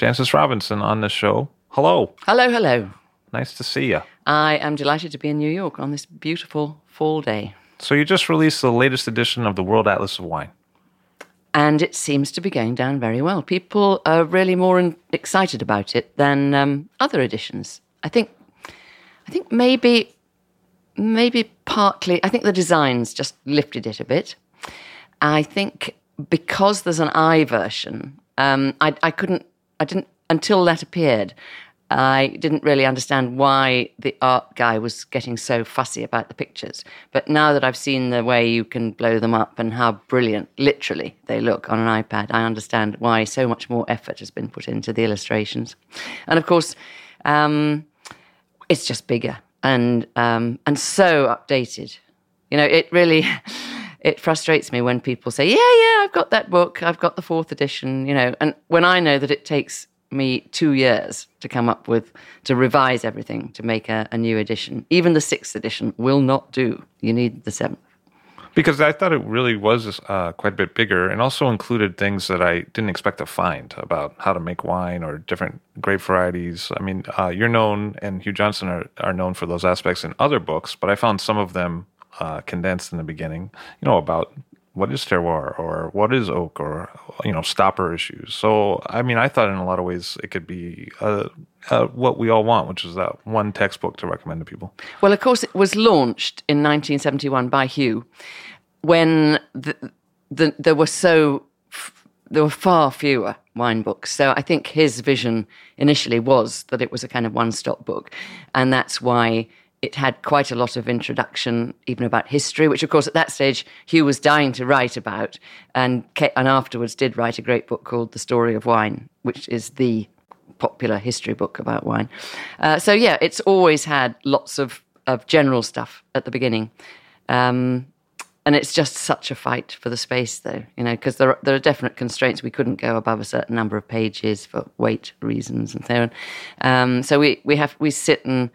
Jancis Robinson on the show. Hello. Hello, hello. Nice to see you. I am delighted to be in New York on this beautiful fall day. So you just released the latest edition of the World Atlas of Wine. And it seems to be going down very well. People are really more excited about it than um, other editions. I think, I think maybe, maybe partly, I think the designs just lifted it a bit. I think because there's an I version, um, I, I couldn't, I didn't, until that appeared, I didn't really understand why the art guy was getting so fussy about the pictures. But now that I've seen the way you can blow them up and how brilliant, literally, they look on an iPad, I understand why so much more effort has been put into the illustrations. And of course, um, it's just bigger and um, and so updated. You know, it really it frustrates me when people say, "Yeah, yeah, I've got that book. I've got the fourth edition." You know, and when I know that it takes me two years to come up with to revise everything to make a, a new edition. Even the sixth edition will not do. You need the seventh. Because I thought it really was uh, quite a bit bigger and also included things that I didn't expect to find about how to make wine or different grape varieties. I mean, uh, you're known and Hugh Johnson are, are known for those aspects in other books, but I found some of them uh, condensed in the beginning, you know, about what is terroir or what is oak or you know stopper issues so i mean i thought in a lot of ways it could be uh, uh, what we all want which is that one textbook to recommend to people Well, of course, it was launched in 1971 by Hugh when the, the, there were so there were far fewer wine books. So I think his vision initially was that it was a kind of one-stop book, and that's why it had quite a lot of introduction, even about history, which of course at that stage Hugh was dying to write about, and and afterwards did write a great book called The Story of Wine, which is the popular history book about wine. Uh, so yeah, it's always had lots of of general stuff at the beginning. Um, and it's just such a fight for the space, though, you know, because there, there are definite constraints. We couldn't go above a certain number of pages for weight reasons and so on. Um, so we, we have we sit and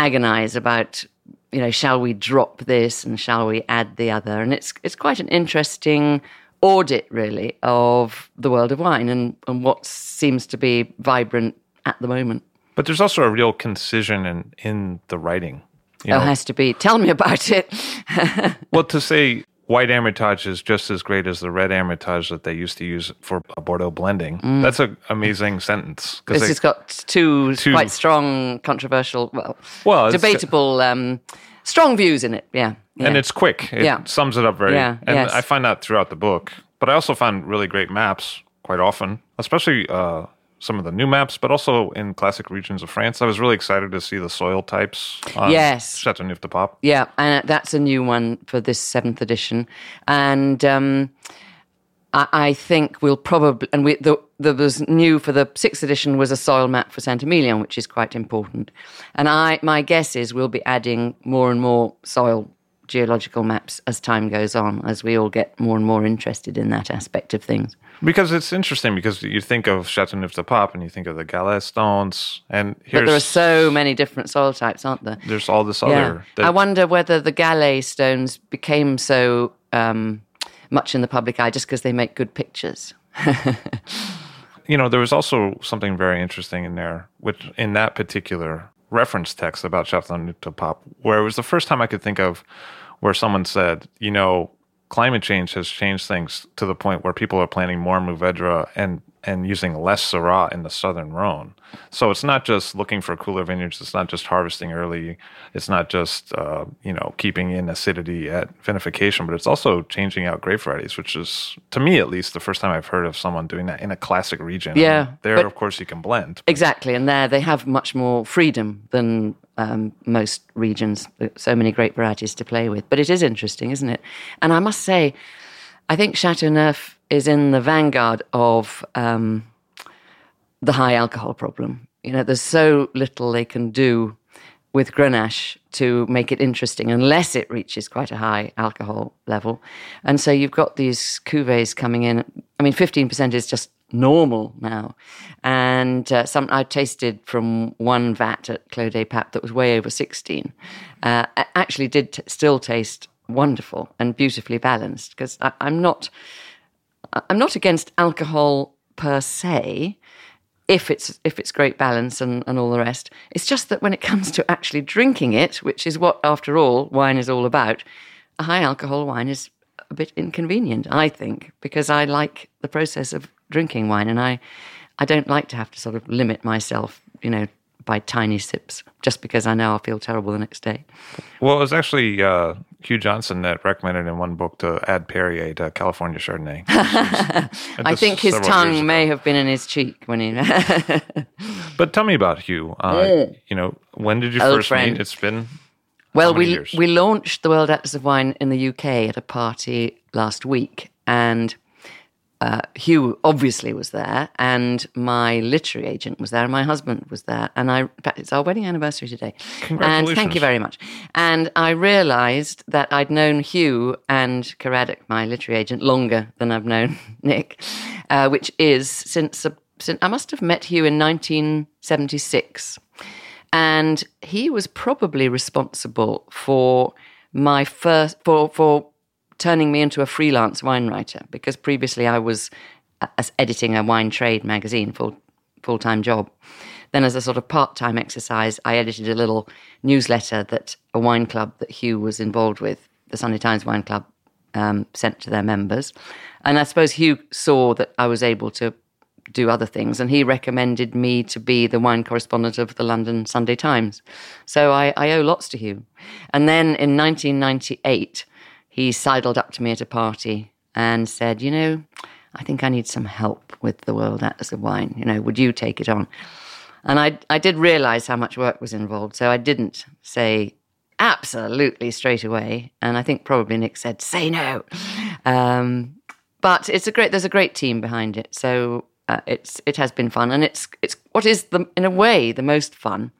agonize about, you know, shall we drop this and shall we add the other? And it's it's quite an interesting audit, really, of the world of wine and, and what seems to be vibrant at the moment. but there's also a real concision in in the writing you It know has to be. Tell me about it. well to say white Hermitage is just as great as the red Hermitage that they used to use for a Bordeaux blending. That's an amazing sentence. 'cause This they- has got two, Two- quite strong, controversial, well, Well, debatable, um, strong views in it. Yeah, and it's quick. It Yeah. sums it up very. Yeah, and yes. I find that throughout the book. But I also find really great maps quite often, especially uh, some of the new maps, but also in classic regions of France. I was really excited to see the soil types. On Yes. Chateauneuf du Pape. Yeah, and that's a new one for this seventh edition, and um, I, I think we'll probably and we the, there was new for the sixth edition was a soil map for Saint Emilion, which is quite important. And I my guess is we'll be adding more and more soil geological maps as time goes on, as we all get more and more interested in that aspect of things. Because it's interesting because you think of Chateauneuf du Pape and you think of the Galets stones, and But there are so many different soil types, aren't there? there's all this Yeah. other. that- I wonder whether the Gallet stones became so um, much in the public eye just because they make good pictures. you know, there was also something very interesting in there, which in that particular reference text about Chateauneuf du Pape, where it was the first time I could think of where someone said, you know, climate change has changed things to the point where people are planting more Mourvedre and and using less Syrah in the southern Rhone. So it's not just looking for cooler vineyards. It's not just harvesting early. It's not just uh, you know keeping in acidity at vinification, but it's also changing out grape varieties, which is to me at least the first time I've heard of someone doing that in a classic region. Yeah, there of course you can blend. Exactly, and there they have much more freedom than um, most regions. So many great varieties to play with. But it is interesting, isn't it? And I must say, I think Chateauneuf is in the vanguard of um, the high alcohol problem. You know, there's so little they can do with Grenache to make it interesting unless it reaches quite a high alcohol level. And so you've got these cuvées coming in. I mean, 15% is just normal now. And uh, some I tasted from one vat at Clos des Papes that was way over 16. Uh, actually did t- still taste wonderful and beautifully balanced because I'm not I'm not against alcohol per se, if it's if it's great balance and, and all the rest. It's just that when it comes to actually drinking it, which is what after all wine is all about, a high alcohol wine is a bit inconvenient, I think, because I like the process of drinking wine and I I don't like to have to sort of limit myself, you know, by tiny sips just because I know I'll feel terrible the next day. Well, it was actually uh, Hugh Johnson that recommended in one book to add Perrier to California Chardonnay. I think his tongue may have been in his cheek when he But tell me about Hugh. Uh, You know, when did you Old first friend. meet? It's been Well, many we years? we launched the World Atlas of Wine in the UK at a party last week, and uh, Hugh obviously was there, and my literary agent was there, and my husband was there, and I. It's our wedding anniversary today, and thank you very much. And I realised that I'd known Hugh and Caradoc, my literary agent, longer than I've known Nick, uh, which is since, since I must have met Hugh in 1976 and he was probably responsible for my first for for turning me into a freelance wine writer because previously I was uh, editing a wine trade magazine full full time job. Then, as a sort of part time exercise, I edited a little newsletter that a wine club that Hugh was involved with, the Sunday Times Wine Club, um, sent to their members. And I suppose Hugh saw that I was able to do other things, and he recommended me to be the wine correspondent of the London Sunday Times. So I, I owe lots to Hugh. And then in 1998, he sidled up to me at a party and said, You know, I think I need some help with the World Atlas of Wine. You know, would you take it on? And I, I did realize how much work was involved. So I didn't say absolutely straight away. And I think probably Nick said, say no. Um, but it's a great, there's a great team behind it. So uh, it's, it has been fun. And it's, it's what is the, in a way, the most fun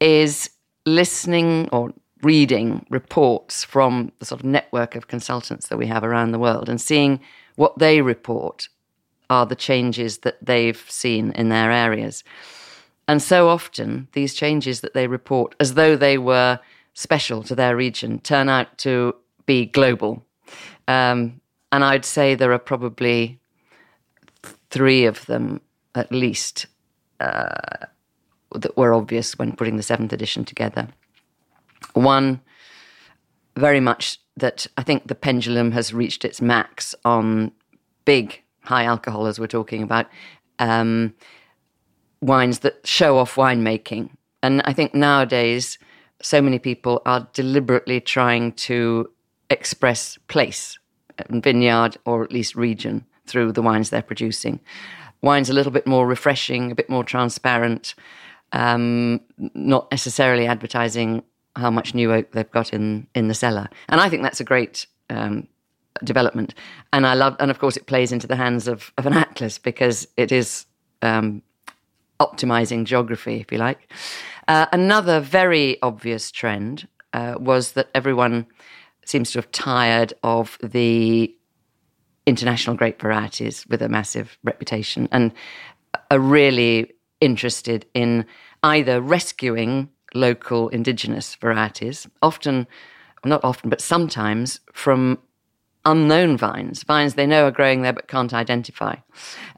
is listening or reading reports from the sort of network of consultants that we have around the world and seeing what they report are the changes that they've seen in their areas. And so often, these changes that they report, as though they were special to their region, turn out to be global. Um, and I'd say there are probably three of them at least uh, that were obvious when putting the seventh edition together. One, very much that I think the pendulum has reached its max on big high alcohol, as we're talking about, um, wines that show off winemaking. And I think nowadays, so many people are deliberately trying to express place, and vineyard, or at least region through the wines they're producing. Wines a little bit more refreshing, a bit more transparent, um, not necessarily advertising how much new oak they've got in in the cellar. And I think that's a great um, development. And I love, and of course, it plays into the hands of, of an atlas because it is um, optimizing geography, if you like. Uh, another very obvious trend uh, was that everyone seems to have tired of the international grape varieties with a massive reputation and are really interested in either rescuing local indigenous varieties, often, not often, but sometimes from unknown vines, vines they know are growing there but can't identify.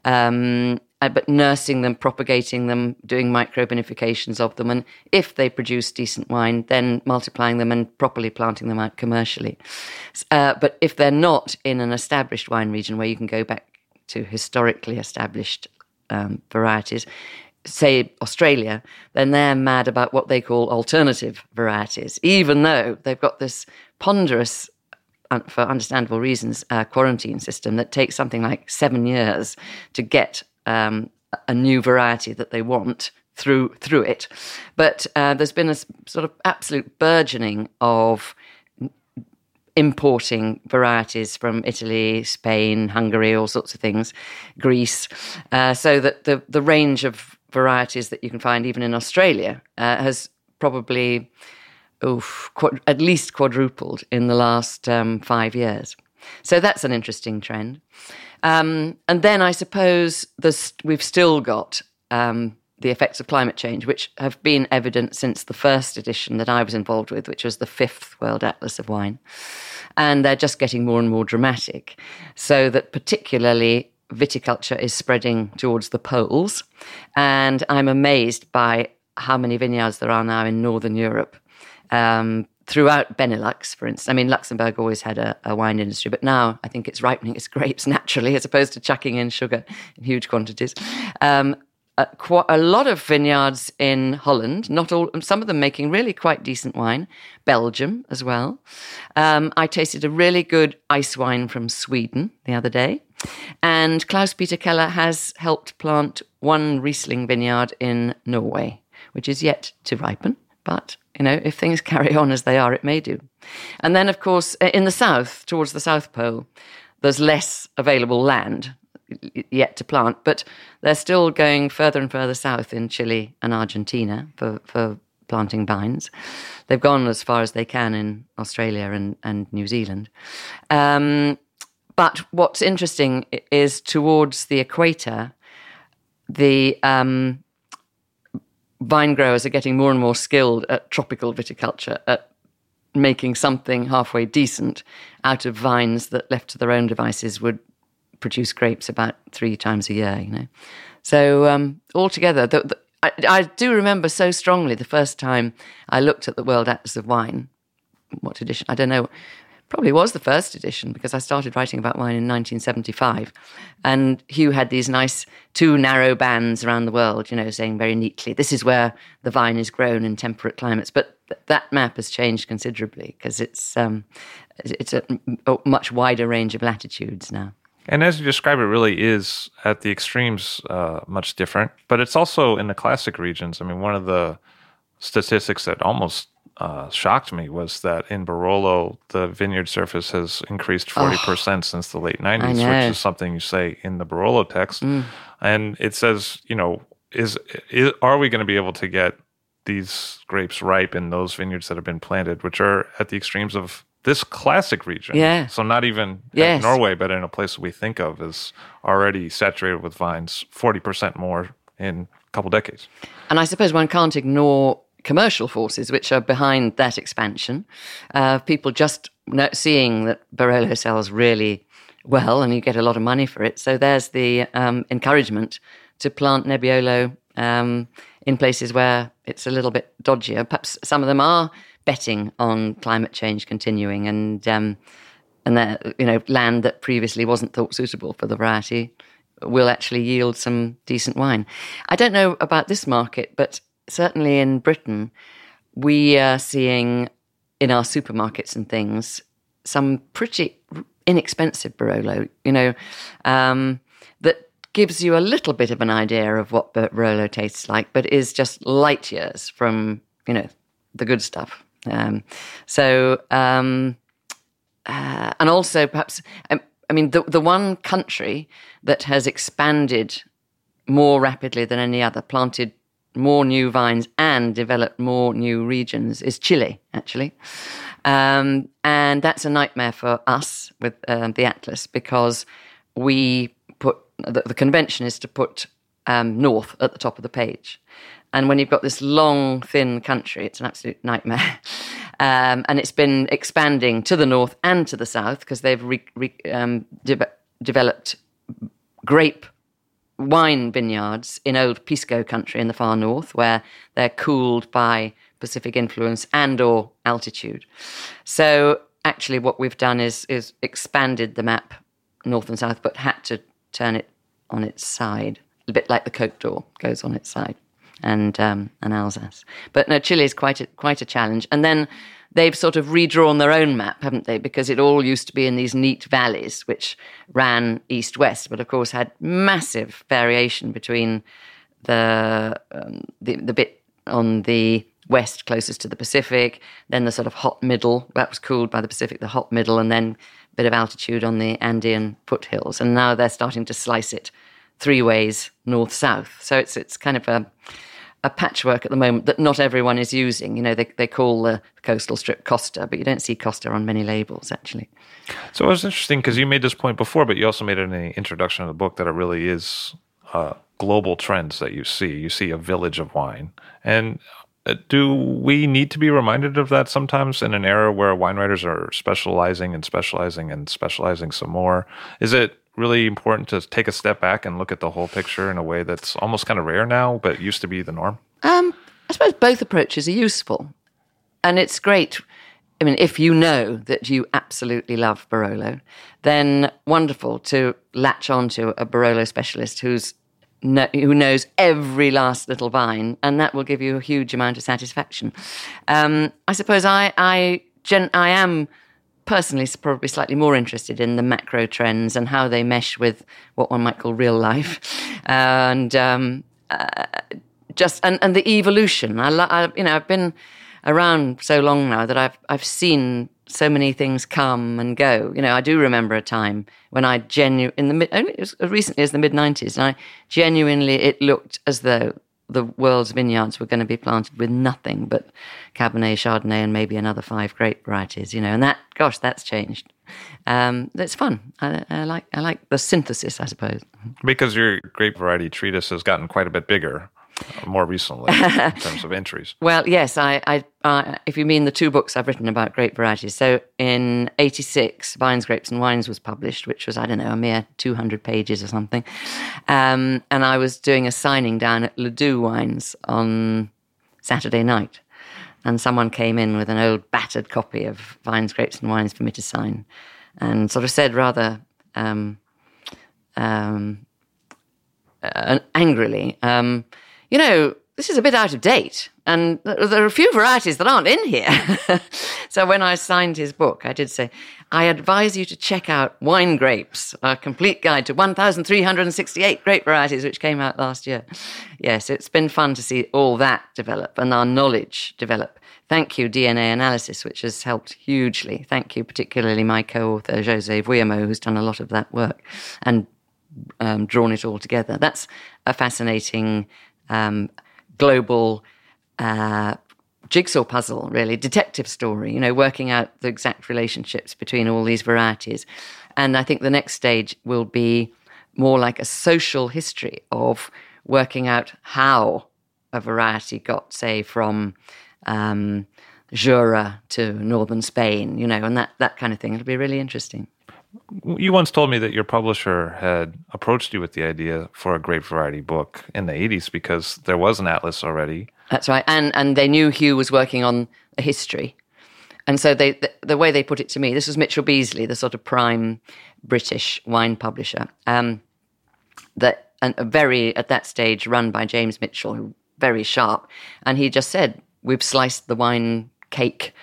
Um, uh, but nursing them, propagating them, doing microvinifications of them, and if they produce decent wine, then multiplying them and properly planting them out commercially. Uh, but if they're not in an established wine region where you can go back to historically established um, varieties, say Australia, then they're mad about what they call alternative varieties, even though they've got this ponderous for understandable reasons, uh, quarantine system that takes something like seven years to get um, a new variety that they want through through it. But uh, there's been a sort of absolute burgeoning of importing varieties from Italy, Spain, Hungary, all sorts of things, Greece, uh, so that the the range of varieties that you can find even in Australia uh, has probably oof, at least quadrupled in the last um, five years. So that's an interesting trend. Um, and then I suppose we've still got um, the effects of climate change, which have been evident since the first edition that I was involved with, which was the fifth World Atlas of Wine. And they're just getting more and more dramatic. So that particularly viticulture is spreading towards the poles. And I'm amazed by how many vineyards there are now in Northern Europe. Um, throughout Benelux, for instance. I mean, Luxembourg always had a, a, wine industry, but now I think it's ripening its grapes naturally as opposed to chucking in sugar in huge quantities. Um, a, a, lot of vineyards in Holland, not all, some of them making really quite decent wine. Belgium as well. Um, I tasted a really good ice wine from Sweden the other day. And Klaus Peter Keller has helped plant one Riesling vineyard in Norway, which is yet to ripen, but you know, if things carry on as they are, it may do. And then, of course, in the south, towards the South Pole, there's less available land yet to plant, but they're still going further and further south in Chile and Argentina for, for planting vines. They've gone as far as they can in Australia and, and New Zealand. Um, but what's interesting is towards the equator, the um, vine growers are getting more and more skilled at tropical viticulture, at making something halfway decent out of vines that, left to their own devices, would produce grapes about three times a year. You know, so um, altogether, the, the, I, I, do remember so strongly the first time I looked at the World Atlas of Wine. What edition? I don't know probably was the first edition because I started writing about wine in 1975. And Hugh had these nice two narrow bands around the world, you know, saying very neatly, this is where the vine is grown in temperate climates. But th- that map has changed considerably because it's, um, it's a, a much wider range of latitudes now. And as you describe, it really is at the extremes uh, much different, but it's also in the classic regions. I mean, one of the statistics that almost uh, shocked me was that in Barolo, the vineyard surface has increased 40% oh, since the late 90s, which is something you say in the Barolo text. Mm. And it says, you know, is, is are we going to be able to get these grapes ripe in those vineyards that have been planted, which are at the extremes of this classic region. Yeah. So not even yes. Norway, but in a place we think of as already saturated with vines, 40% more in a couple decades. And I suppose one can't ignore commercial forces which are behind that expansion. Uh, people just seeing that Barolo sells really well and you get a lot of money for it. So there's the um, encouragement to plant Nebbiolo um, in places where it's a little bit dodgier. Perhaps some of them are betting on climate change continuing and um, and that you know land that previously wasn't thought suitable for the variety will actually yield some decent wine. I don't know about this market, but certainly in Britain, we are seeing in our supermarkets and things some pretty inexpensive Barolo, you know, um, that gives you a little bit of an idea of what Barolo tastes like, but is just light years from, you know, the good stuff. Um, so, um, uh, and also perhaps, um, I mean, the, the one country that has expanded more rapidly than any other, planted more new vines and develop more new regions is Chile, actually. Um, and that's a nightmare for us with um, the Atlas because we put the, the convention is to put um, north at the top of the page. And when you've got this long, thin country, it's an absolute nightmare. Um, and it's been expanding to the north and to the south because they've re- re- um, de- developed grape wine vineyards in old Pisco country in the far north, where they're cooled by Pacific influence and or altitude. So actually, what we've done is is expanded the map north and south, but had to turn it on its side, a bit like the Côte d'Or goes on its side and um, and Alsace. But no, Chile is quite a, quite a challenge. And then they've sort of redrawn their own map, haven't they? Because it all used to be in these neat valleys which ran east west, but of course had massive variation between the um, the, the bit on the west closest to the Pacific, then the sort of hot middle that was cooled by the Pacific, the hot middle, and then a bit of altitude on the Andean foothills. And now they're starting to slice it three ways north south. So it's it's kind of a a patchwork at the moment that not everyone is using. You know, they, they call the coastal strip Costa, but you don't see Costa on many labels actually. So it was interesting because you made this point before, but you also made it in the introduction of the book that it really is uh, global trends that you see. You see a village of wine. And uh, do we need to be reminded of that sometimes in an era where wine writers are specializing and specializing and specializing some more? Is it really important to take a step back and look at the whole picture in a way that's almost kind of rare now, but used to be the norm? Um, I suppose both approaches are useful. And it's great. I mean, if you know that you absolutely love Barolo, then wonderful to latch onto a Barolo specialist who's no, who knows every last little vine, and that will give you a huge amount of satisfaction. Um, I suppose I I, gen, I am personally probably slightly more interested in the macro trends and how they mesh with what one might call real life, and um, uh, just and, and the evolution. I, I, you know I've been around so long now that I've I've seen so many things come and go. You know, I do remember a time when I genuinely in the mid, only as recently as the mid '90s, and I genuinely it looked as though the world's vineyards were going to be planted with nothing but Cabernet, Chardonnay, and maybe another five grape varieties. You know, and that, gosh, that's changed. Um, it's fun. I, I, like I like the synthesis, I suppose. Because your grape variety treatise has gotten quite a bit bigger more recently in terms of entries? Well, yes. I, I, uh, if you mean the two books I've written about grape varieties. So in '86, Vines, Grapes, and Wines was published, which was I don't know a mere 200 pages or something. Um, and I was doing a signing down at Ledoux Wines on Saturday night, and someone came in with an old battered copy of Vines, Grapes, and Wines for me to sign, and sort of said rather. Um, um, uh, angrily, um, you know, this is a bit out of date. And there are a few varieties that aren't in here. so when I signed his book, I did say, I advise you to check out Wine Grapes, a complete guide to 1,368 grape varieties, which came out last year. Yes, it's been fun to see all that develop and our knowledge develop. Thank you, DNA Analysis, which has helped hugely. Thank you, particularly my co author, José Vouillamoz, who's done a lot of that work and um, drawn it all together. That's a fascinating um, global uh, jigsaw puzzle, really, detective story, you know, working out the exact relationships between all these varieties. And I think the next stage will be more like a social history of working out how a variety got, say, from um, Jura to northern Spain, you know, and that, that kind of thing. It'll be really interesting. You once told me that your publisher had approached you with the idea for a great variety book in the 80s because there was an atlas already. That's right. And and they knew Hugh was working on a history. And so they the, the way they put it to me, this was Mitchell Beazley, the sort of prime British wine publisher. Um, that and very at that stage run by James Mitchell, who very sharp. And he just said, We've sliced the wine cake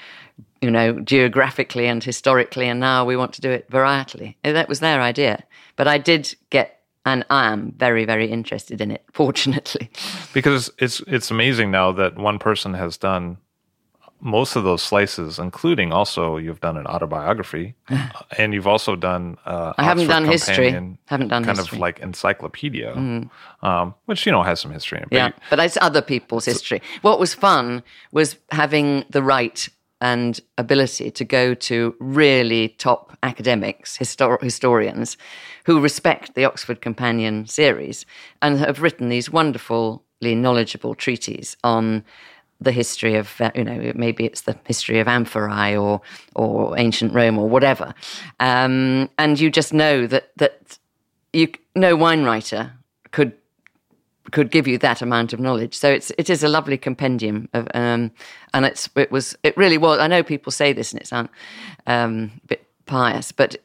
you know, geographically and historically, and now we want to do it varietally. That was their idea. But I did get, and I am very, very interested in it, fortunately. Because it's it's amazing now that one person has done most of those slices, including also you've done an autobiography, and you've also done. Uh, I haven't done history. Haven't done kind history. of like encyclopedia, mm. um, which you know has some history in it. Yeah, but it's other people's history. What was fun was having the right and ability to go to really top academics, histor- historians, who respect the Oxford Companion series and have written these wonderfully knowledgeable treatises on the history of, uh, you know, maybe it's the history of Amphorae or or ancient Rome or whatever, um, and you just know that that you no wine writer could could give you that amount of knowledge. So it's it is a lovely compendium of, um, and it's it was it really was. I know people say this and it sounds um, a bit pious, but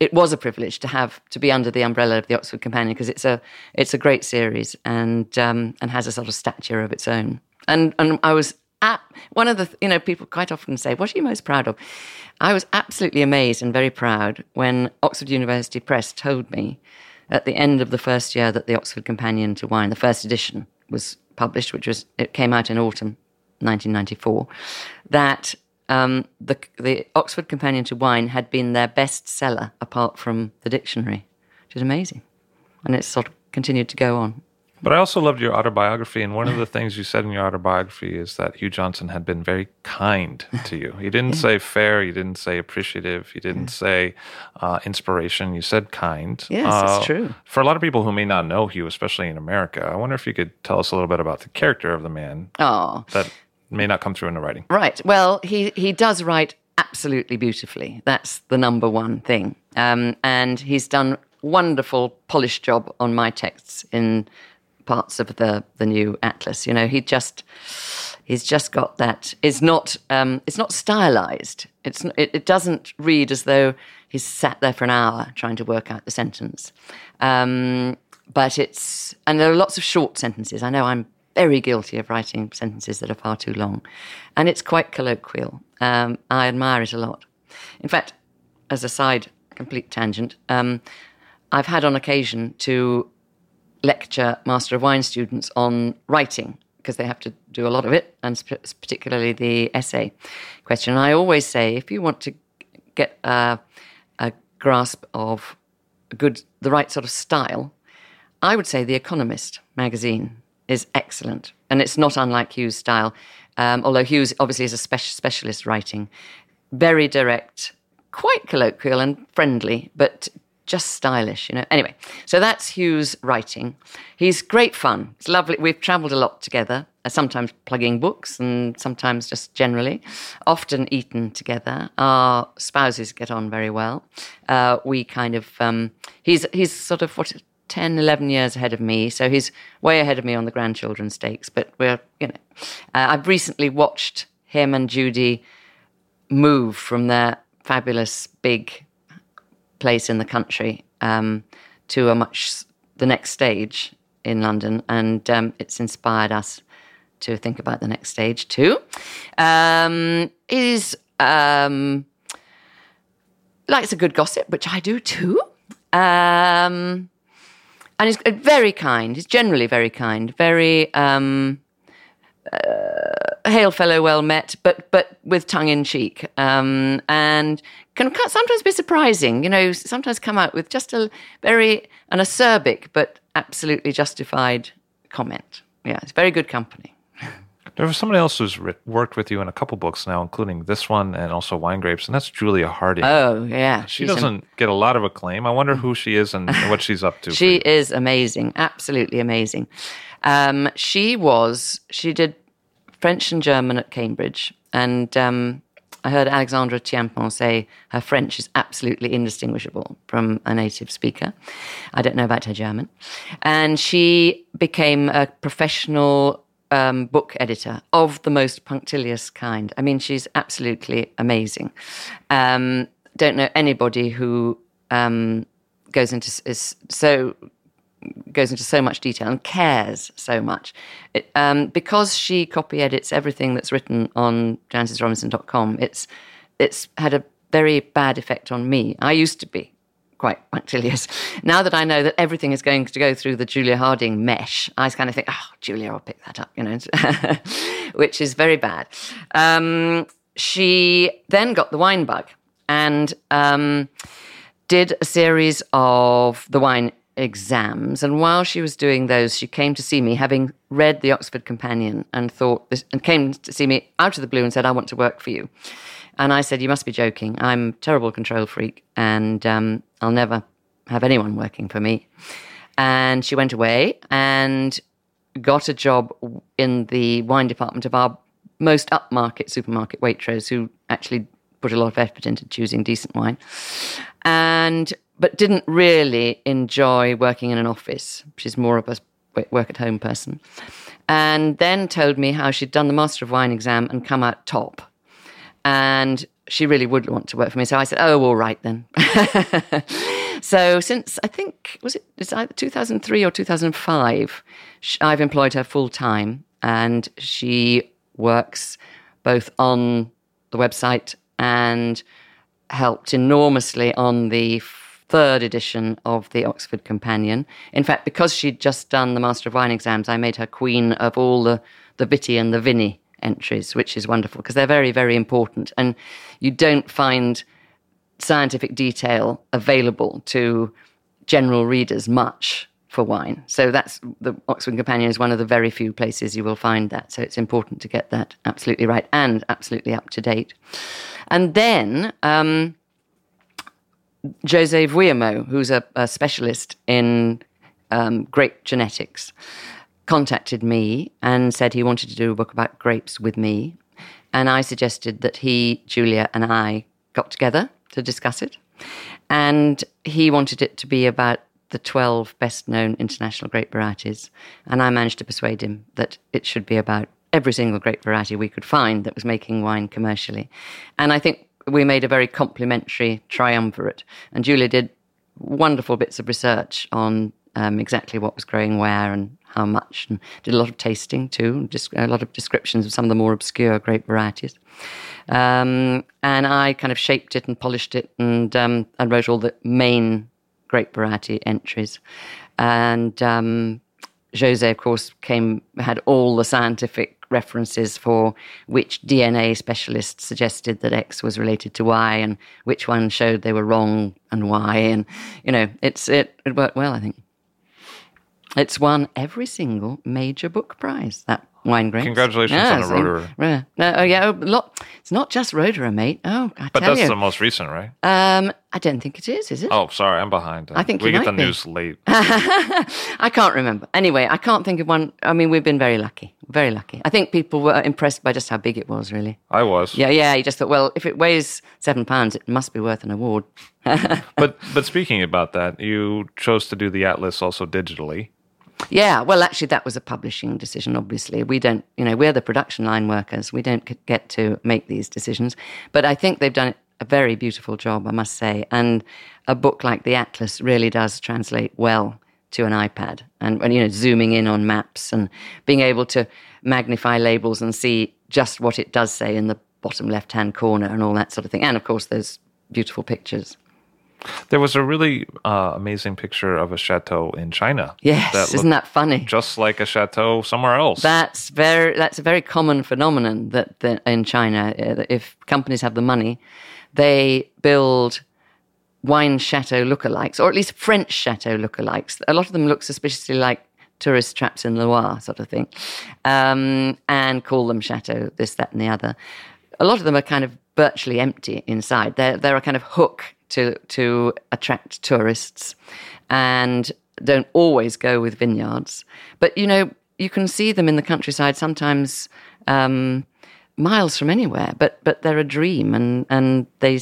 it was a privilege to have to be under the umbrella of the Oxford Companion because it's a it's a great series and um, and has a sort of stature of its own. And and I was at one of the you know people quite often say, "What are you most proud of?" I was absolutely amazed and very proud when Oxford University Press told me at the end of the first year that the Oxford Companion to Wine, the first edition, was published, which was it came out in autumn 1994, that um, the the Oxford Companion to Wine had been their best seller apart from the dictionary, which is amazing, and it's sort of continued to go on. But I also loved your autobiography, and one of the things you said in your autobiography is that Hugh Johnson had been very kind to you. He didn't say fair, you didn't say appreciative, you didn't say uh, inspiration. You said kind. Yes, uh, it's true. For a lot of people who may not know Hugh, especially in America, I wonder if you could tell us a little bit about the character of the man. Oh, that may not come through in the writing. Right. Well, he he does write absolutely beautifully. That's the number one thing. Um, and he's done wonderful polished job on my texts in parts of the the new atlas. You know, he just he's just got that. It's not um, it's not stylized. It's it, it, doesn't read as though he's sat there for an hour trying to work out the sentence. Um, but it's and there are lots of short sentences. I know I'm very guilty of writing sentences that are far too long, and it's quite colloquial. Um, I admire it a lot. In fact, as a side complete tangent, um, I've had on occasion to lecture Master of Wine students on writing because they have to do a lot of it, and particularly the essay question. And I always say, if you want to get a, a grasp of a good, the right sort of style, I would say The Economist magazine is excellent, and it's not unlike Hugh's style. Um, although Hugh's obviously is a spe- specialist writing, very direct, quite colloquial and friendly, but just stylish, you know. Anyway, so that's Hugh's writing. He's great fun. It's lovely. We've travelled a lot together, uh, sometimes plugging books and sometimes just generally, often eaten together. Our spouses get on very well. Uh, we kind of, um, he's, he's sort of what, 10, 11 years ahead of me. So he's way ahead of me on the grandchildren stakes. But we're, you know, uh, I've recently watched him and Judy move from their fabulous big place in the country um, to a much the next stage in London, and um, it's inspired us to think about the next stage too. Um, is um, likes a good gossip, which I do too. Um, and he's very kind. He's generally very kind, very um, uh, hail fellow, well met, but but with tongue in cheek, um, and can sometimes be surprising. You know, sometimes come out with just a very an acerbic but absolutely justified comment. Yeah, it's very good company. There was somebody else who's worked with you in a couple books now, including this one and also Wine Grapes, and that's Julia Harding. Oh, yeah. She doesn't get a lot of acclaim. I wonder who she is and what she's up to. she is amazing, absolutely amazing. Um, she was, she did French and German at Cambridge, and um, I heard Alexandra Tiampon say her French is absolutely indistinguishable from a native speaker. I don't know about her German. And she became a professional um, book editor of the most punctilious kind. I mean, she's absolutely amazing. Um, don't know anybody who um, goes into is so goes into so much detail and cares so much. It, um, because she copy edits everything that's written on jancisrobinson.com, it's, it's had a very bad effect on me. I used to be quite punctilious. Now that I know that everything is going to go through the Julia Harding mesh, I kind of think, oh, Julia, I'll pick that up, you know, which is very bad. Um, she then got the wine bug and um, did a series of the wine exams, and while she was doing those, she came to see me, having read the Oxford Companion, and thought this, and came to see me out of the blue and said, "I want to work for you." And I said, "You must be joking. I'm a terrible control freak, and um, I'll never have anyone working for me." And she went away and got a job in the wine department of our most upmarket supermarket, Waitrose, who actually put a lot of effort into choosing decent wine, and but didn't really enjoy working in an office. She's more of a work at home person. And then told me how she'd done the Master of Wine exam and come out top. And she really would want to work for me. So I said, oh, all right then. so since I think, was it it's either 2003 or 2005, I've employed her full time and she works both on the website and helped enormously on the third edition of the Oxford Companion. In fact, because she'd just done the Master of Wine exams, I made her queen of all the, the Viti and the Vini entries, which is wonderful because they're very, very important. And you don't find scientific detail available to general readers much for wine. So that's the Oxford Companion is one of the very few places you will find that. So it's important to get that absolutely right and absolutely up to date. And then um, José Vouillamoz, who's a, a specialist in um, grape genetics, contacted me and said he wanted to do a book about grapes with me. And I suggested that he, Julia, and I got together to discuss it. And he wanted it to be about the 12 best known international grape varieties. And I managed to persuade him that it should be about every single grape variety we could find that was making wine commercially. And I think we made a very complimentary triumvirate. And Julia did wonderful bits of research on um, exactly what was growing where and how much, and did a lot of tasting too, just a lot of descriptions of some of the more obscure grape varieties. Um, and I kind of shaped it and polished it and, um, and wrote all the main grape variety entries. And um, Jose, of course, came had all the scientific references for which DNA specialists suggested that X was related to Y and which one showed they were wrong and why. And, you know, it's, it, it worked well, I think. It's won every single major book prize, that wine grapes. Congratulations yeah, on a Roederer. Yeah. No, oh, yeah. Lot. It's not just Roederer, mate. Oh, I But that's you. the most recent, right? Um, I don't think it is. Is it? Oh, sorry, I'm behind. I think we get the be. news late. I can't remember. Anyway, I can't think of one. I mean, we've been very lucky. Very lucky. I think people were impressed by just how big it was. Really. I was. Yeah, yeah. You just thought, well, if it weighs seven pounds, it must be worth an award. but but speaking about that, you chose to do the atlas also digitally. Yeah, well, actually, that was a publishing decision, obviously. We don't, you know, we're the production line workers. We don't get to make these decisions. But I think they've done a very beautiful job, I must say. And a book like The Atlas really does translate well to an iPad. And, and you know, zooming in on maps and being able to magnify labels and see just what it does say in the bottom left hand corner and all that sort of thing. And of course, those beautiful pictures. There was a really uh, amazing picture of a chateau in China. Yes, that isn't that funny? Just like a chateau somewhere else. That's very. That's a very common phenomenon that, that in China, uh, if companies have the money, they build wine chateau lookalikes, or at least French chateau lookalikes. A lot of them look suspiciously like tourist traps in Loire, sort of thing, um, and call them chateau this, that, and the other. A lot of them are kind of virtually empty inside. They're, they're a kind of hook to to attract tourists, and don't always go with vineyards. But you know, you can see them in the countryside sometimes. Um, miles from anywhere, but but they're a dream, and and they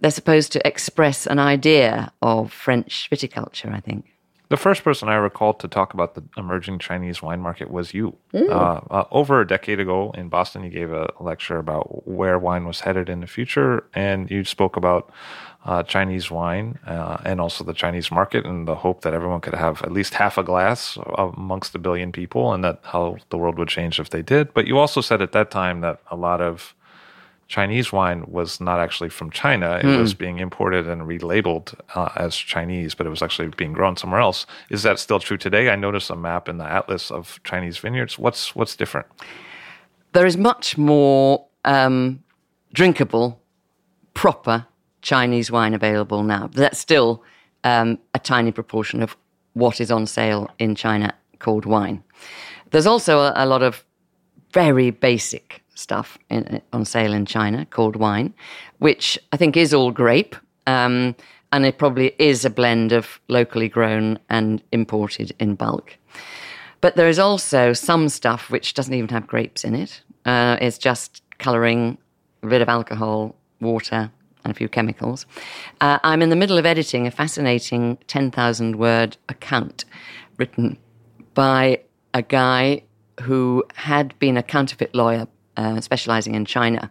they're supposed to express an idea of French viticulture. I think. The first person I recall to talk about the emerging Chinese wine market was you. Uh, uh, over a decade ago in Boston, you gave a lecture about where wine was headed in the future, and you spoke about uh, Chinese wine uh, and also the Chinese market and the hope that everyone could have at least half a glass amongst a billion people, and that how the world would change if they did. But you also said at that time that a lot of Chinese wine was not actually from China. It mm. was being imported and relabeled uh, as Chinese, but it was actually being grown somewhere else. Is that still true today? I noticed a map in the atlas of Chinese vineyards. What's what's different? There is much more um, drinkable, proper Chinese wine available now. That's still um, a tiny proportion of what is on sale in China called wine. There's also a, a lot of very basic stuff in, on sale in China called wine, which I think is all grape. Um, and it probably is a blend of locally grown and imported in bulk. But there is also some stuff which doesn't even have grapes in it. Uh, it's just colouring, a bit of alcohol, water, and a few chemicals. Uh, I'm in the middle of editing a fascinating 10,000 word account written by a guy who had been a counterfeit lawyer uh, specializing in China,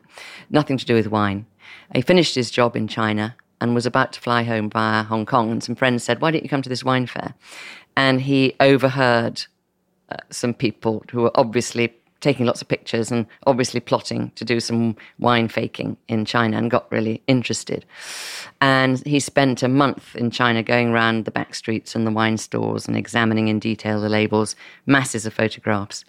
nothing to do with wine. He finished his job in China and was about to fly home via Hong Kong. And some friends said, Why don't you come to this wine fair? And he overheard uh, some people who were obviously taking lots of pictures and obviously plotting to do some wine faking in China and got really interested. And he spent a month in China going around the back streets and the wine stores and examining in detail the labels, masses of photographs,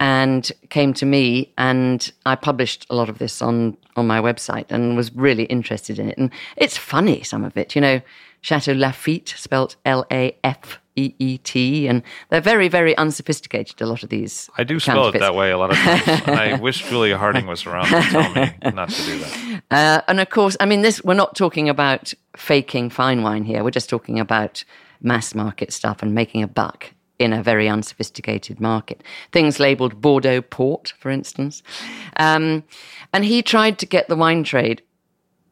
and came to me. And I published a lot of this on, on my website and was really interested in it. And it's funny, some of it, you know. Chateau Lafite, spelt L A F E E T, and they're very, very unsophisticated. A lot of these. I do spell it that way a lot of times. I wish Julia Harding was around to tell me not to do that. Uh, and of course, I mean, this we're not talking about faking fine wine here. We're just talking about mass market stuff and making a buck in a very unsophisticated market. Things labeled Bordeaux Port, for instance. Um, and he tried to get the wine trade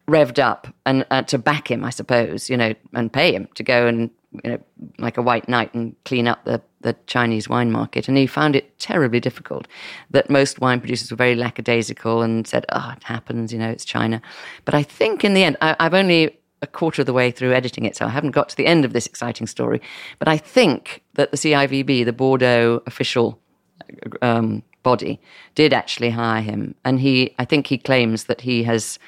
revved up and uh, to back him, I suppose, you know, and pay him to go and you know, like a white knight and clean up the, the Chinese wine market. And he found it terribly difficult that most wine producers were very lackadaisical and said, oh, it happens, you know, it's China. But I think in the end, I, I've only a quarter of the way through editing it, so I haven't got to the end of this exciting story. But I think that the CIVB, the Bordeaux official um, body, did actually hire him. And he, I think he claims that he has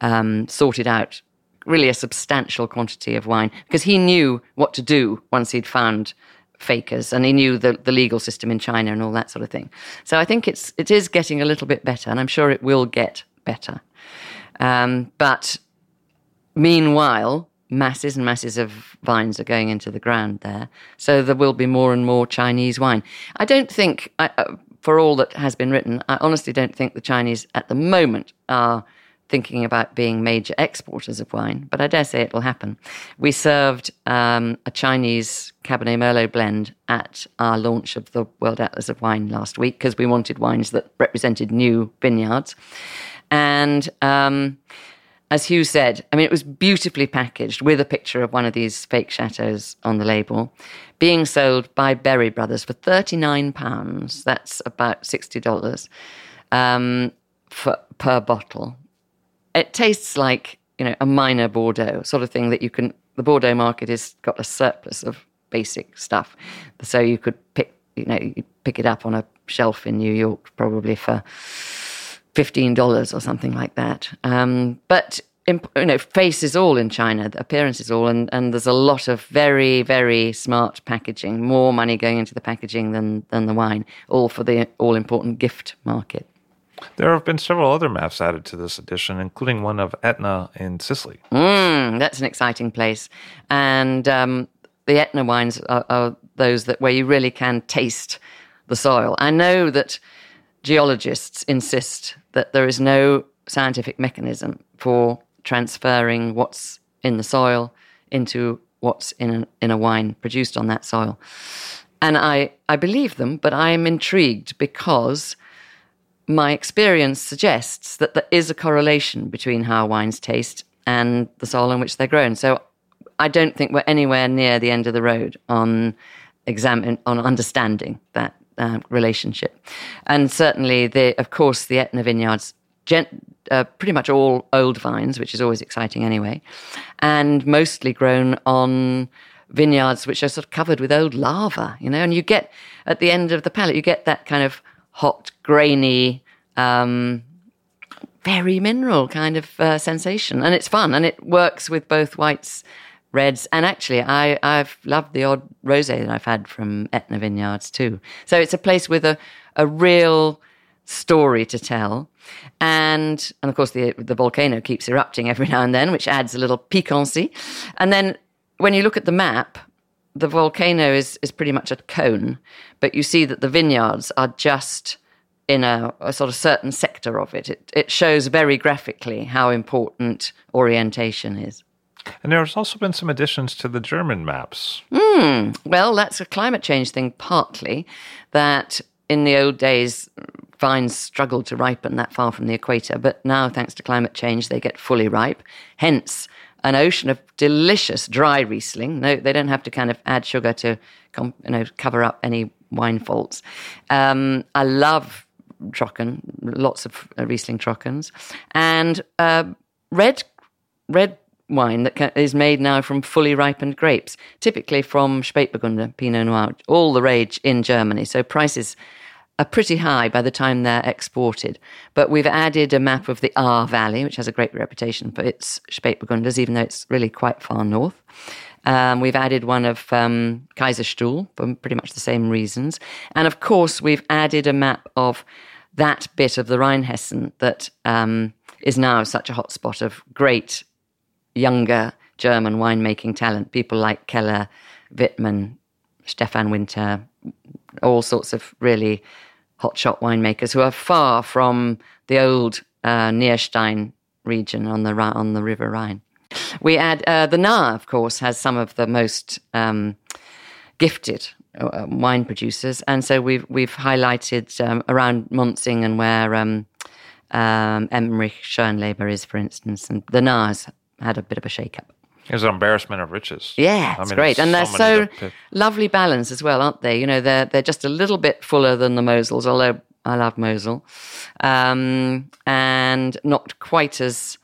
um, sorted out really a substantial quantity of wine because he knew what to do once he'd found fakers and he knew the, the legal system in China and all that sort of thing. So I think it's it is getting a little bit better, and I'm sure it will get better. Um, but meanwhile, masses and masses of vines are going into the ground there, so there will be more and more Chinese wine. I don't think, uh, for all that has been written, I honestly don't think the Chinese at the moment are thinking about being major exporters of wine, but I dare say it will happen. We served um, a Chinese Cabernet Merlot blend at our launch of the World Atlas of Wine last week because we wanted wines that represented new vineyards. And um, as Hugh said, I mean, it was beautifully packaged with a picture of one of these fake chateaus on the label, being sold by Berry Brothers for £39. That's about $60 um, for, per bottle it tastes like you know a minor Bordeaux sort of thing that you can. The Bordeaux market has got a surplus of basic stuff, so you could pick you know you pick it up on a shelf in New York probably for fifteen dollars or something like that. Um, but you know, face is all in China, appearance is all, and, and there's a lot of very, very smart packaging, more money going into the packaging than, than the wine, all for the all important gift market. There have been several other maps added to this edition, including one of Etna in Sicily. Mm, that's an exciting place. And um, the Etna wines are, are, those that where you really can taste the soil. I know that geologists insist that there is no scientific mechanism for transferring what's in the soil into what's in a, in a wine produced on that soil. And I, I believe them, but I am intrigued because my experience suggests that there is a correlation between how wines taste and the soil in which they're grown. So I don't think we're anywhere near the end of the road on examine on understanding that uh, relationship. And certainly, the of course, the Etna vineyards. Gen- uh, pretty much all old vines, which is always exciting anyway, and mostly grown on vineyards which are sort of covered with old lava, you know, and you get at the end of the palate, you get that kind of hot, grainy, um, very mineral kind of uh, sensation. And it's fun and it works with both whites, reds, and actually, I, I've loved the odd rose that I've had from Etna Vineyards too. So it's a place with a, a real story to tell. And, and of course, the, the volcano keeps erupting every now and then, which adds a little piquancy. And then when you look at the map, the volcano is, is pretty much a cone, but you see that the vineyards are just in a, a, sort of certain sector of it. it. It shows very graphically how important orientation is. And there's also been some additions to the German maps. Mm, well, that's a climate change thing, partly. That in the old days, vines struggled to ripen that far from the equator, but now, thanks to climate change, they get fully ripe. Hence, an ocean of delicious dry Riesling. No, they don't have to kind of add sugar to you know, cover up any wine faults. Um, I love Trocken, lots of uh, Riesling Trockens, and uh, red red wine that is made now from fully ripened grapes, typically from Spätburgunder, Pinot Noir, all the rage in Germany. So prices are pretty high by the time they're exported. But we've added a map of the Ahr Valley, which has a great reputation for its Spätburgunders, even though it's really quite far north. Um, we've added one of um, Kaiserstuhl for pretty much the same reasons. And of course, we've added a map of that bit of the Rheinhessen that um, is now such a hotspot of great younger German winemaking talent. People like Keller, Wittmann, Stefan Winter, all sorts of really hotshot winemakers who are far from the old uh, Nierstein region on the on the River Rhine. We add uh, the Nahe, of course, has some of the most um, gifted uh, wine producers, and so we've we've highlighted um, around Monzingen where um, um, Emmerich Schönleber is, for instance, and the Nahe's had a bit of a shake-up. It's an embarrassment of riches. Yeah, it's I mean, great, and they're so, so lovely balance as well, aren't they? You know, they're they're just a little bit fuller than the Mosels, although I love Mosel, um, and not quite as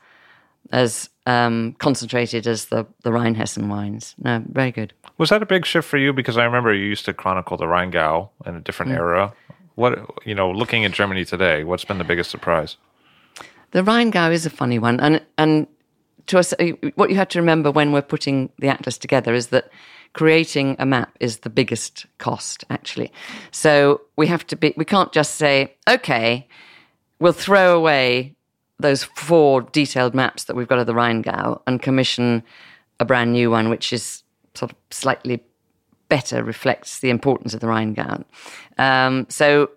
as um, concentrated as the the Rheinhessen wines. No, very good. Was that a big shift for you? Because I remember you used to chronicle the Rheingau in a different mm. era. What you know, looking at Germany today, what's been the biggest surprise? The Rheingau is a funny one, and and to us, uh, what you have to remember when we're putting the atlas together is that creating a map is the biggest cost, actually. So we have to be, we can't just say, okay, we'll throw away those four detailed maps that we've got of the Rheingau and commission a brand new one, which is sort of slightly better, reflects the importance of the Rheingau. Um, so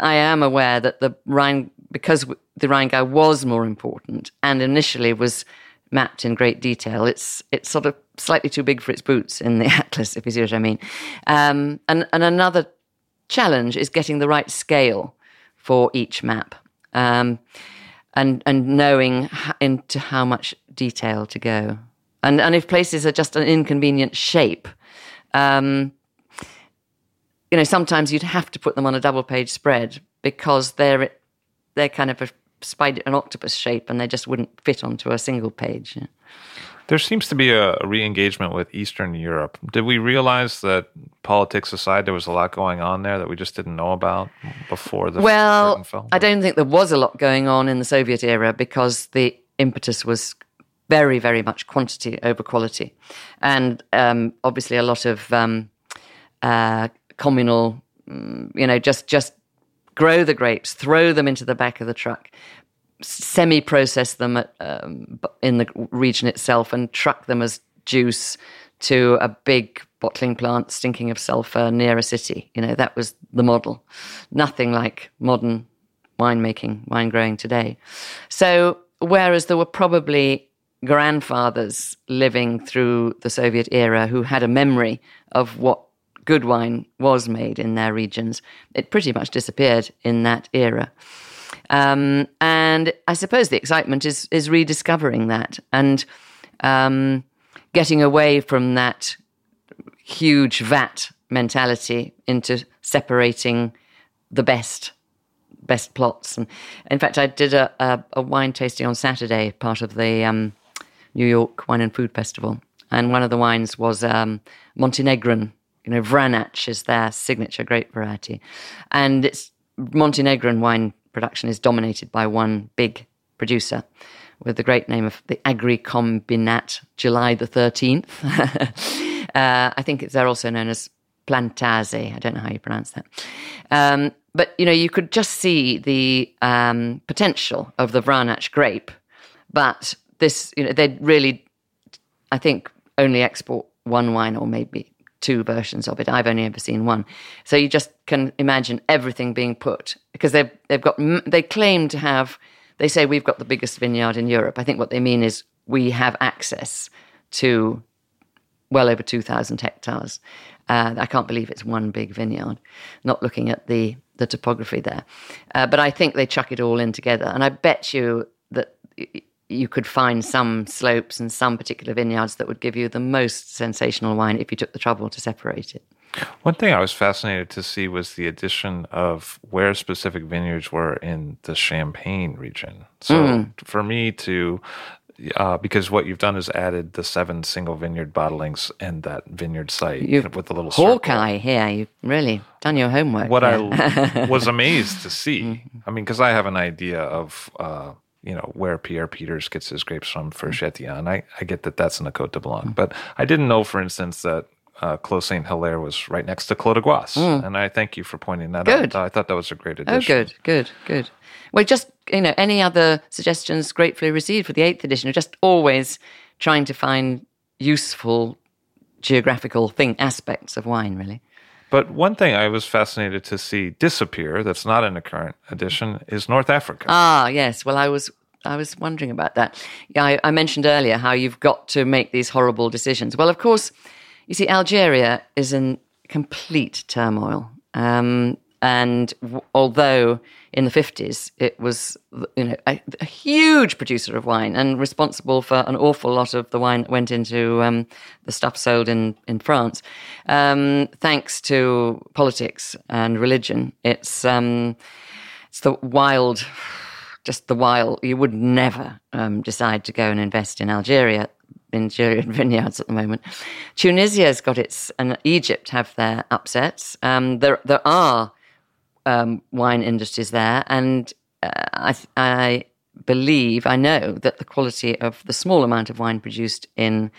I am aware that the Rhine, because the Rheingau was more important and initially was mapped in great detail. It's it's sort of slightly too big for its boots in the atlas, if you see what I mean. Um, and and another challenge is getting the right scale for each map, um, and and knowing into how much detail to go. And and if places are just an inconvenient shape. Um, you know, sometimes you'd have to put them on a double page spread because they're they're kind of a spider, an octopus shape, and they just wouldn't fit onto a single page. There seems to be a re-engagement with Eastern Europe. Did we realize that politics aside, there was a lot going on there that we just didn't know about before the well? I don't think there was a lot going on in the Soviet era because the impetus was very, very much quantity over quality, and um, obviously a lot of um, uh, communal, mm, you know, just just grow the grapes, throw them into the back of the truck, semi process them at, um, in the region itself, and truck them as juice to a big bottling plant stinking of sulfur near a city. You know, that was the model. Nothing like modern winemaking, wine growing today. So, whereas there were probably grandfathers living through the Soviet era who had a memory of what good wine was made in their regions. It pretty much disappeared in that era. Um, and I suppose the excitement is is rediscovering that and um, getting away from that huge vat mentality into separating the best best plots. And in fact, I did a, a, a wine tasting on Saturday, part of the um, New York Wine and Food Festival, and one of the wines was um, Montenegrin you know, Vranac is their signature grape variety. And it's Montenegrin wine production is dominated by one big producer with the great name of the Agri-Combinat July the 13th. uh, I think they're also known as Plantaze. I don't know how you pronounce that. Um, but, you know, you could just see the um, potential of the Vranac grape. But this, you know, they really, I think, only export one wine or maybe two versions of it. I've only ever seen one. So you just can imagine everything being put because they've they've got they claim to have. They say we've got the biggest vineyard in Europe. I think what they mean is we have access to well over 2,000 hectares. Uh, I can't believe it's one big vineyard, not looking at the, the topography there. Uh, but I think they chuck it all in together. And I bet you that you could find some slopes and some particular vineyards that would give you the most sensational wine if you took the trouble to separate it. One thing I was fascinated to see was the addition of where specific vineyards were in the Champagne region. So for me to, uh, because what you've done is added the seven single vineyard bottlings and that vineyard site You've- with the little circle. Hawkeye here, you've really done your homework. What. I was amazed to see. Mm-hmm. I mean, because I have an idea of. Uh, you know where Pierre Peters gets his grapes from for Mm-hmm. Chetillon. I, I get that that's in the Côte de Blanc, but I didn't know, for instance, that uh, Clos Saint Hilaire was right next to Clos des Goisses, and I thank you for pointing that Mm. Good. out. I thought that was a great addition. Oh, good, good, good. Well, just you know, any other suggestions gratefully received for the eighth edition. Just always trying to find useful geographical thing aspects of wine, really. But one thing I was fascinated to see disappear that's not in the current edition is North Africa. Ah, yes. Well, I was I was wondering about that. Yeah, I, I mentioned earlier how you've got to make these horrible decisions. Well, of course, you see, Algeria is in complete turmoil. Um, and w- although in the 50s it was you know a, a huge producer of wine and responsible for an awful lot of the wine that went into um, the stuff sold in, in France, um, thanks to politics and religion, it's um, it's the wild, just the wild. You would never um, decide to go and invest in Algeria, in Algerian vineyards at the moment. Tunisia's got its, and Egypt have their upsets. Um, there, there are um, wine industries there, and uh, I, I believe, I know that the quality of the small amount of wine produced in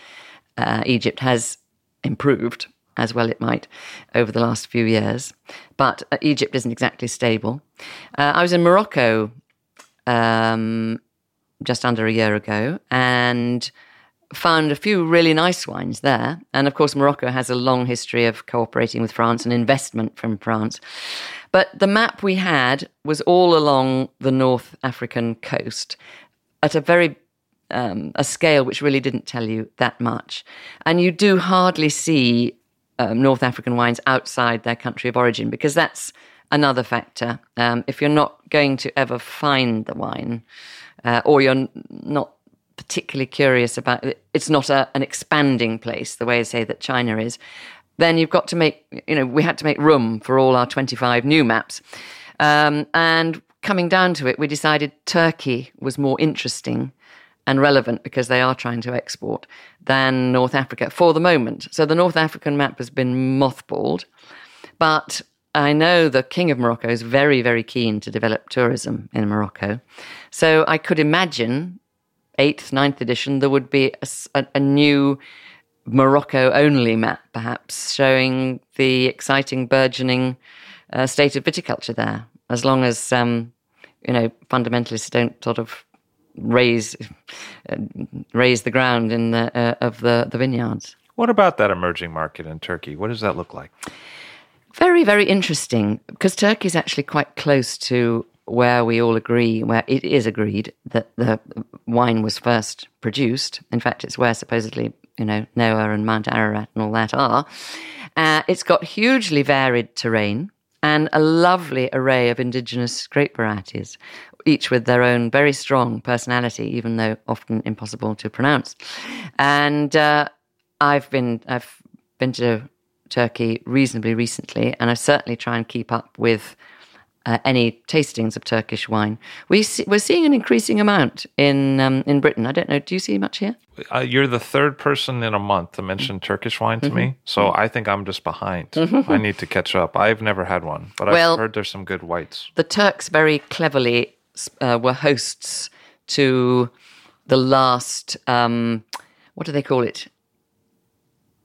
uh, Egypt has improved, as well it might, over the last few years. But uh, Egypt isn't exactly stable. Uh, I was in Morocco um, just under a year ago and found a few really nice wines there. And of course, Morocco has a long history of cooperating with France and investment from France. But the map we had was all along the North African coast at a very um, a scale which really didn't tell you that much. And you do hardly see um, North African wines outside their country of origin because that's another factor. Um, if you're not going to ever find the wine, uh, or you're not particularly curious about it's not a, an expanding place the way I say that China is, then you've got to make, you know, we had to make room for all our 25 new maps. Um, and coming down to it, we decided Turkey was more interesting and relevant because they are trying to export than North Africa for the moment. So the North African map has been mothballed, but I know the King of Morocco is very, very keen to develop tourism in Morocco. So I could imagine, eighth, ninth edition, there would be a new Morocco only map, perhaps, showing the exciting, burgeoning uh, state of viticulture there, as long as, um, you know, fundamentalists don't sort of raise uh, raise the ground in the, uh, of the, the vineyards. What about that emerging market in Turkey? What does that look like? Very, very interesting because Turkey is actually quite close to where we all agree, where it is agreed that the wine was first produced. In fact, it's where supposedly, you know, Noah and Mount Ararat and all that are. Uh, it's got hugely varied terrain and a lovely array of indigenous grape varieties, each with their own very strong personality, even though often impossible to pronounce. And uh, I've been I've been to Turkey reasonably recently, and I certainly try and keep up with uh, any tastings of Turkish wine. We see, we're seeing an increasing amount in um, in Britain. I don't know. Do you see much here? Uh, you're the third person in a month to mention Turkish wine to Mm-hmm. me, so I think I'm just behind. I need to catch up. I've never had one, but Well- I've heard there's some good whites. the Turks very cleverly uh, were hosts to the last, um, what do they call it?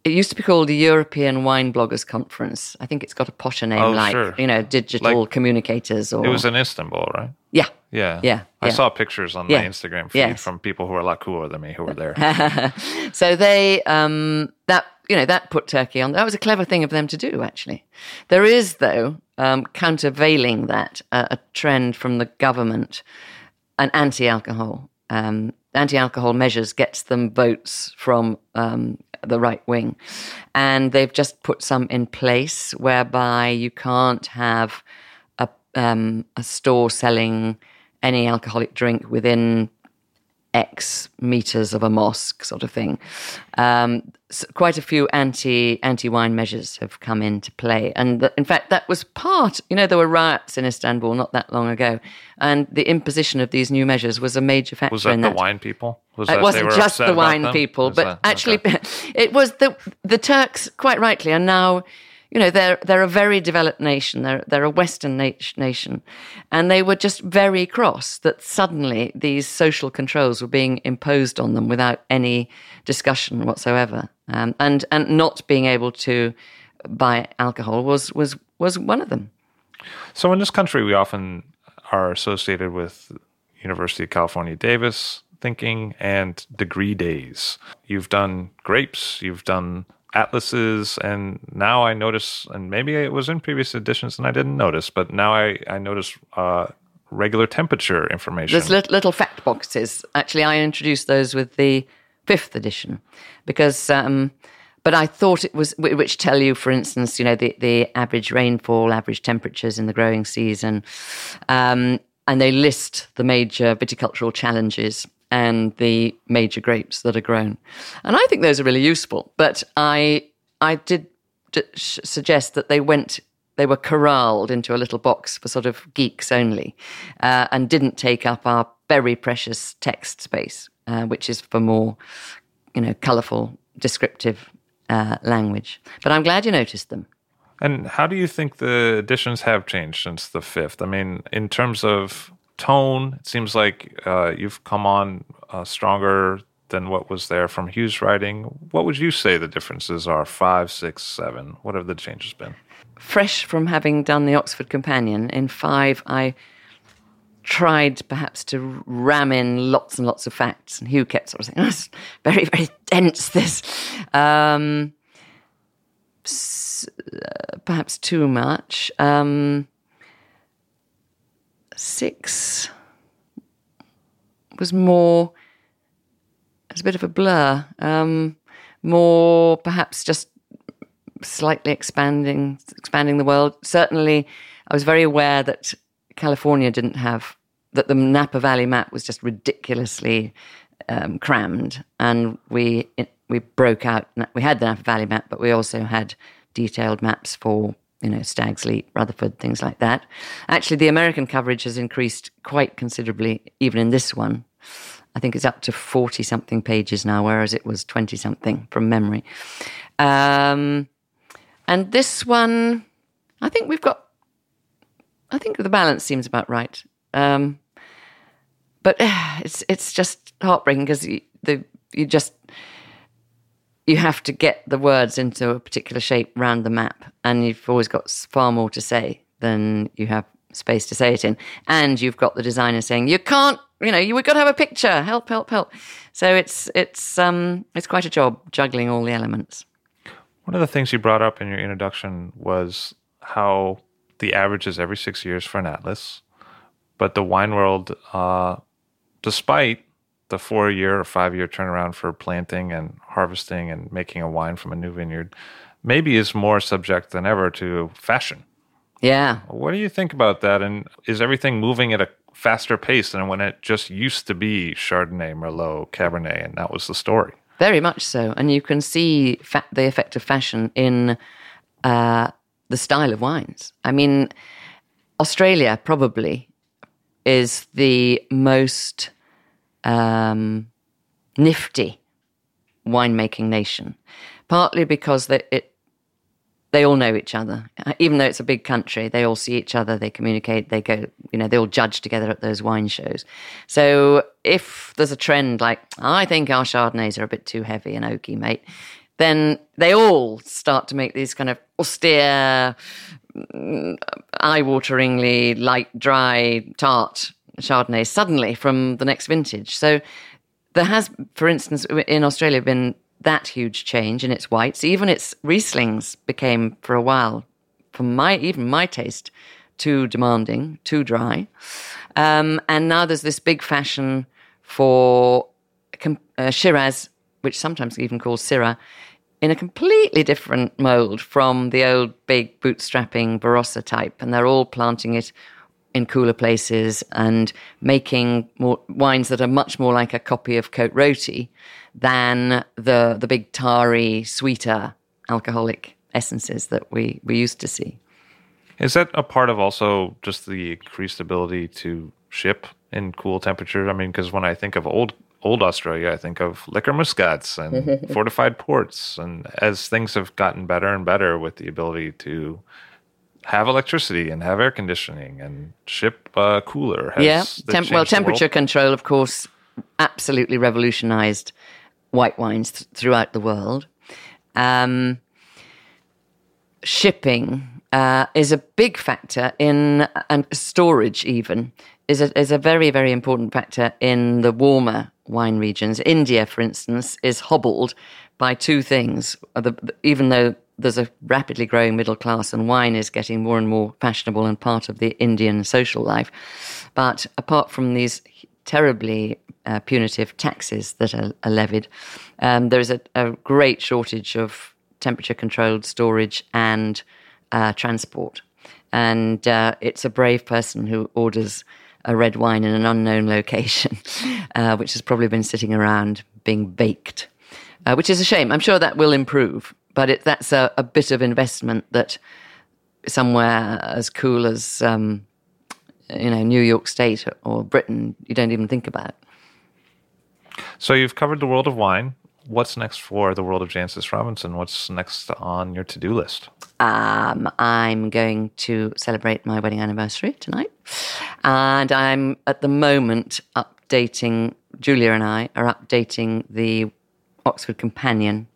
It used to be called the European Wine Bloggers Conference. I think it's got a posher name, Oh, like sure. you know, digital Like- communicators, or It was in Istanbul, right? yeah, Yeah. Yeah, I yeah. saw pictures on Yeah. my Instagram feed Yes. from people who are a lot cooler than me who were there. So they um, that you know, that put Turkey on. That was a clever thing of them to do, actually. There is, though, um, countervailing that, uh, a trend from the government, an anti alcohol. Um, anti alcohol measures gets them votes from um, the right wing. And they've just put some in place whereby you can't have a, um, a store selling any alcoholic drink within X meters of a mosque, sort of thing. Um, so quite a few anti anti wine measures have come into play, and the, in fact, that was part. You know, there were riots in Istanbul not that long ago, and the imposition of these new measures was a major factor. Was that in the that. wine people? Was It that wasn't just the wine people, Was but that- actually, okay. it was the the Turks. Quite rightly, are now, you know, they're they're a very developed nation. They're they're a Western nation, and they were just very cross that suddenly these social controls were being imposed on them without any discussion whatsoever, um, and and not being able to buy alcohol was was was one of them. So in this country, we often are associated with University of California, Davis thinking and degree days. You've done grapes, you've done atlases, and now I notice, and maybe it was in previous editions and I didn't notice, but now I, I notice uh, regular temperature information. There's lit- little fact boxes. Actually, I introduced those with the fifth edition because, um, but I thought it was which tell you, for instance, you know the the average rainfall, average temperatures in the growing season, um, and they list the major viticultural challenges and the major grapes that are grown, and I think those are really useful. But I I did d- suggest that they went they were corralled into a little box for sort of geeks only uh, and didn't take up our very precious text space, uh, which is for more, you know, colourful, descriptive uh, language. But I'm glad you noticed them. And how do you think the editions have changed since the fifth? I mean, in terms of tone, it seems like uh, you've come on uh, stronger than what was there from Hugh's writing. What would you say the differences are? Five, six, seven. What have the changes been? Fresh from having done the Oxford Companion, in five, I tried perhaps to ram in lots and lots of facts, and Hugh kept sort of saying, it's very, very dense, this. Um, uh, perhaps too much. Um, six was more, it's a bit of a blur. Um, more perhaps just slightly expanding expanding the world. Certainly, I was very aware that California didn't have that the Napa Valley map was just ridiculously um, crammed, and we it, we broke out. We had the Napa Valley map, but we also had detailed maps for you know Stag's Leap, Rutherford, things like that. Actually, the American coverage has increased quite considerably, even in this one. I think it's up to 40 something pages now, whereas it was 20 something from memory. Um, and this one, I think we've got, I think the balance seems about right. Um, but it's it's just heartbreaking because you, the you just you have to get the words into a particular shape round the map, and you've always got far more to say than you have space to say it in. And you've got the designer saying you can't, you know, you we've got to have a picture. Help, help, help. So it's it's um it's quite a job juggling all the elements. One of the things you brought up in your introduction was how the average is every six years for an atlas, but the wine world, uh, despite the four year or five year turnaround for planting and harvesting and making a wine from a new vineyard, maybe is more subject than ever to fashion. Yeah. What do you think about that? And is everything moving at a faster pace than when it just used to be Chardonnay, Merlot, Cabernet, and that was the story? Very much so, and you can see fa- the effect of fashion in uh, the style of wines. I mean, Australia probably is the most um, nifty winemaking nation, partly because they, it they all know each other. Uh, Even though it's a big country, they all see each other, they communicate, they go, you know, they all judge together at those wine shows. So if there's a trend like, I think our Chardonnays are a bit too heavy and oaky, mate, then they all start to make these kind of austere, eye wateringly light, dry, tart Chardonnays suddenly from the next vintage. So there has, for instance, in Australia, been that huge change in its whites. Even its Rieslings became, for a while, for my even my taste, too demanding, too dry. Um, and now there's this big fashion for uh, Shiraz, which sometimes even called Syrah, in a completely different mold from the old big bootstrapping Barossa type. And they're all planting it in cooler places and making more wines that are much more like a copy of Côte Rôtie than the the big tarry, sweeter alcoholic essences that we, we used to see. Is that a part of also just the increased ability to ship in cool temperatures? I mean, because when I think of old old Australia, I think of liqueur muscats and fortified ports, and as things have gotten better and better with the ability to have electricity and have air conditioning and ship uh, cooler. yeah, Tem- well, temperature control, of course, absolutely revolutionized white wines th- throughout the world. Um, shipping uh, is a big factor in, and storage even is a, is a very, very important factor in the warmer wine regions. India, for instance, is hobbled by two things. The, even though there's a rapidly growing middle class and wine is getting more and more fashionable and part of the Indian social life. But apart from these terribly uh, punitive taxes that are, are levied, um, there is a, a great shortage of temperature controlled storage and uh, transport. And uh, it's a brave person who orders a red wine in an unknown location, uh, which has probably been sitting around being baked, uh, which is a shame. I'm sure that will improve, but it, that's a, a, bit of investment that somewhere as cool as um, you know New York State or Britain, you don't even think about. So you've covered the world of wine what's next for the world of Jancis Robinson? What's next on your to do list? Um, I'm going to celebrate my wedding anniversary tonight. And I'm at the moment updating, Julia and I are updating the Oxford Companion.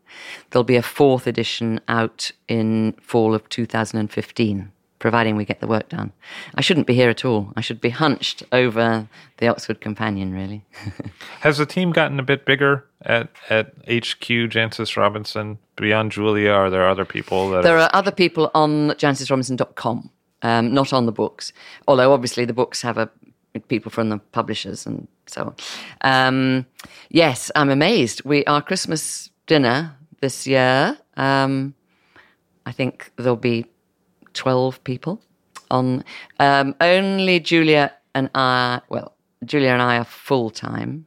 There'll be a fourth edition out in fall of 2015 providing we get the work done. I shouldn't be here at all. I should be hunched over the Oxford Companion, really. Has the team gotten a bit bigger at, at HQ Jancis Robinson? Beyond Julia, are there other people that There are, are other people on jancisrobinson.com, um, not on the books. Although, obviously, the books have a people from the publishers and so on. Um, yes, I'm amazed. We Our Christmas dinner this year, um, I think there'll be 12 people on um, only Julia and I, well, Julia and I are full time,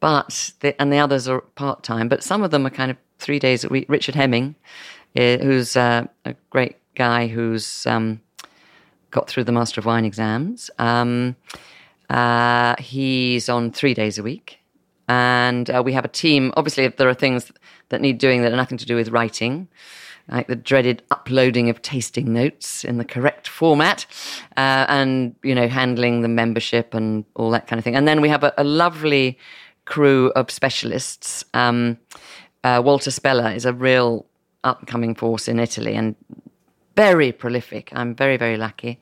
but the, and the others are part time, but some of them are kind of three days a week. Richard Hemming, uh, who's uh, a great guy who's um, got through the Master of Wine exams. Um, uh, he's on three days a week. And uh, we have a team. Obviously, if there are things that need doing that are nothing to do with writing, like the dreaded uploading of tasting notes in the correct format, uh, and you know handling the membership and all that kind of thing. And then we have a, a lovely crew of specialists. Um, uh, Walter Speller is a real upcoming force in Italy and very prolific. I'm very very lucky.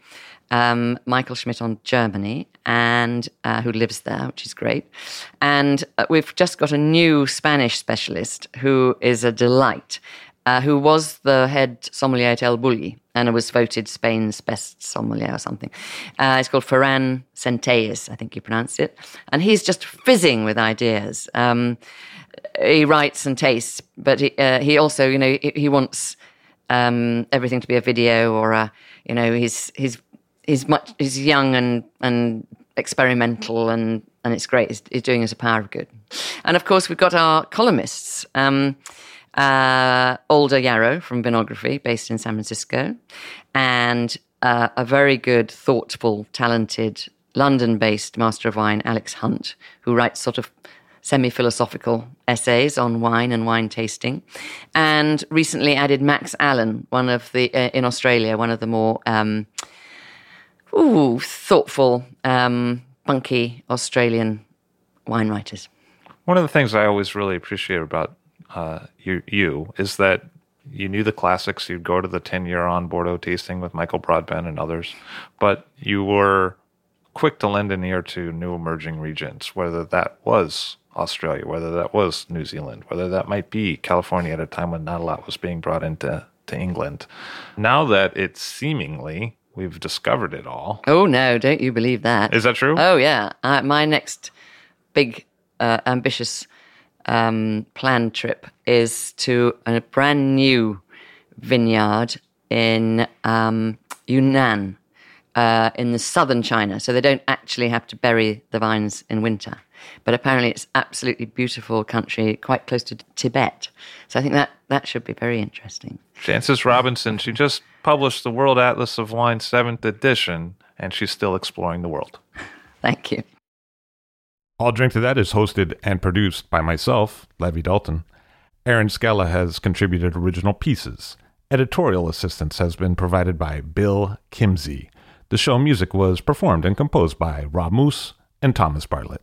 Um, Michael Schmidt on Germany and uh, who lives there, which is great. And uh, we've just got a new Spanish specialist who is a delight uh, who was the head sommelier at El Bulli and was voted Spain's best sommelier or something. Uh, it's called Ferran Centelles, I think you pronounce it. And he's just fizzing with ideas. Um, he writes and tastes, but he, uh, he also, you know, he, he wants um, everything to be a video or a, you know, he's he's he's much he's young and and experimental and and it's great. He's, he's doing us a power of good. And of course, we've got our columnists. Um, uh, Alder Yarrow from Vinography, based in San Francisco, and uh, a very good, thoughtful, talented London based master of wine, Alex Hunt, who writes sort of semi philosophical essays on wine and wine tasting, and recently added Max Allen, one of the, uh, in Australia, one of the more um, ooh, thoughtful, um, funky Australian wine writers. One of the things I always really appreciate about uh, you, you is that you knew the classics. You'd go to the 10 year on Bordeaux tasting with Michael Broadbent and others, but you were quick to lend an ear to new emerging regions, whether that was Australia, whether that was New Zealand, whether that might be California at a time when not a lot was being brought into to England. Now that it's seemingly we've discovered it all. Oh no, don't you believe that? Is that true? Oh yeah, uh, my next big uh, ambitious um, planned trip is to a brand new vineyard in um, Yunnan, uh, in the southern China. So they don't actually have to bury the vines in winter. But apparently, it's absolutely beautiful country, quite close to Tibet. So I think that that should be very interesting. Jancis Robinson, she just published the World Atlas of Wine, seventh edition, and she's still exploring the world. Thank you. I'll Drink to That is hosted and produced by myself, Levi Dalton. Aaron Scala has contributed original pieces. Editorial assistance has been provided by Bill Kimsey. The show music was performed and composed by Rob Moose and Thomas Bartlett.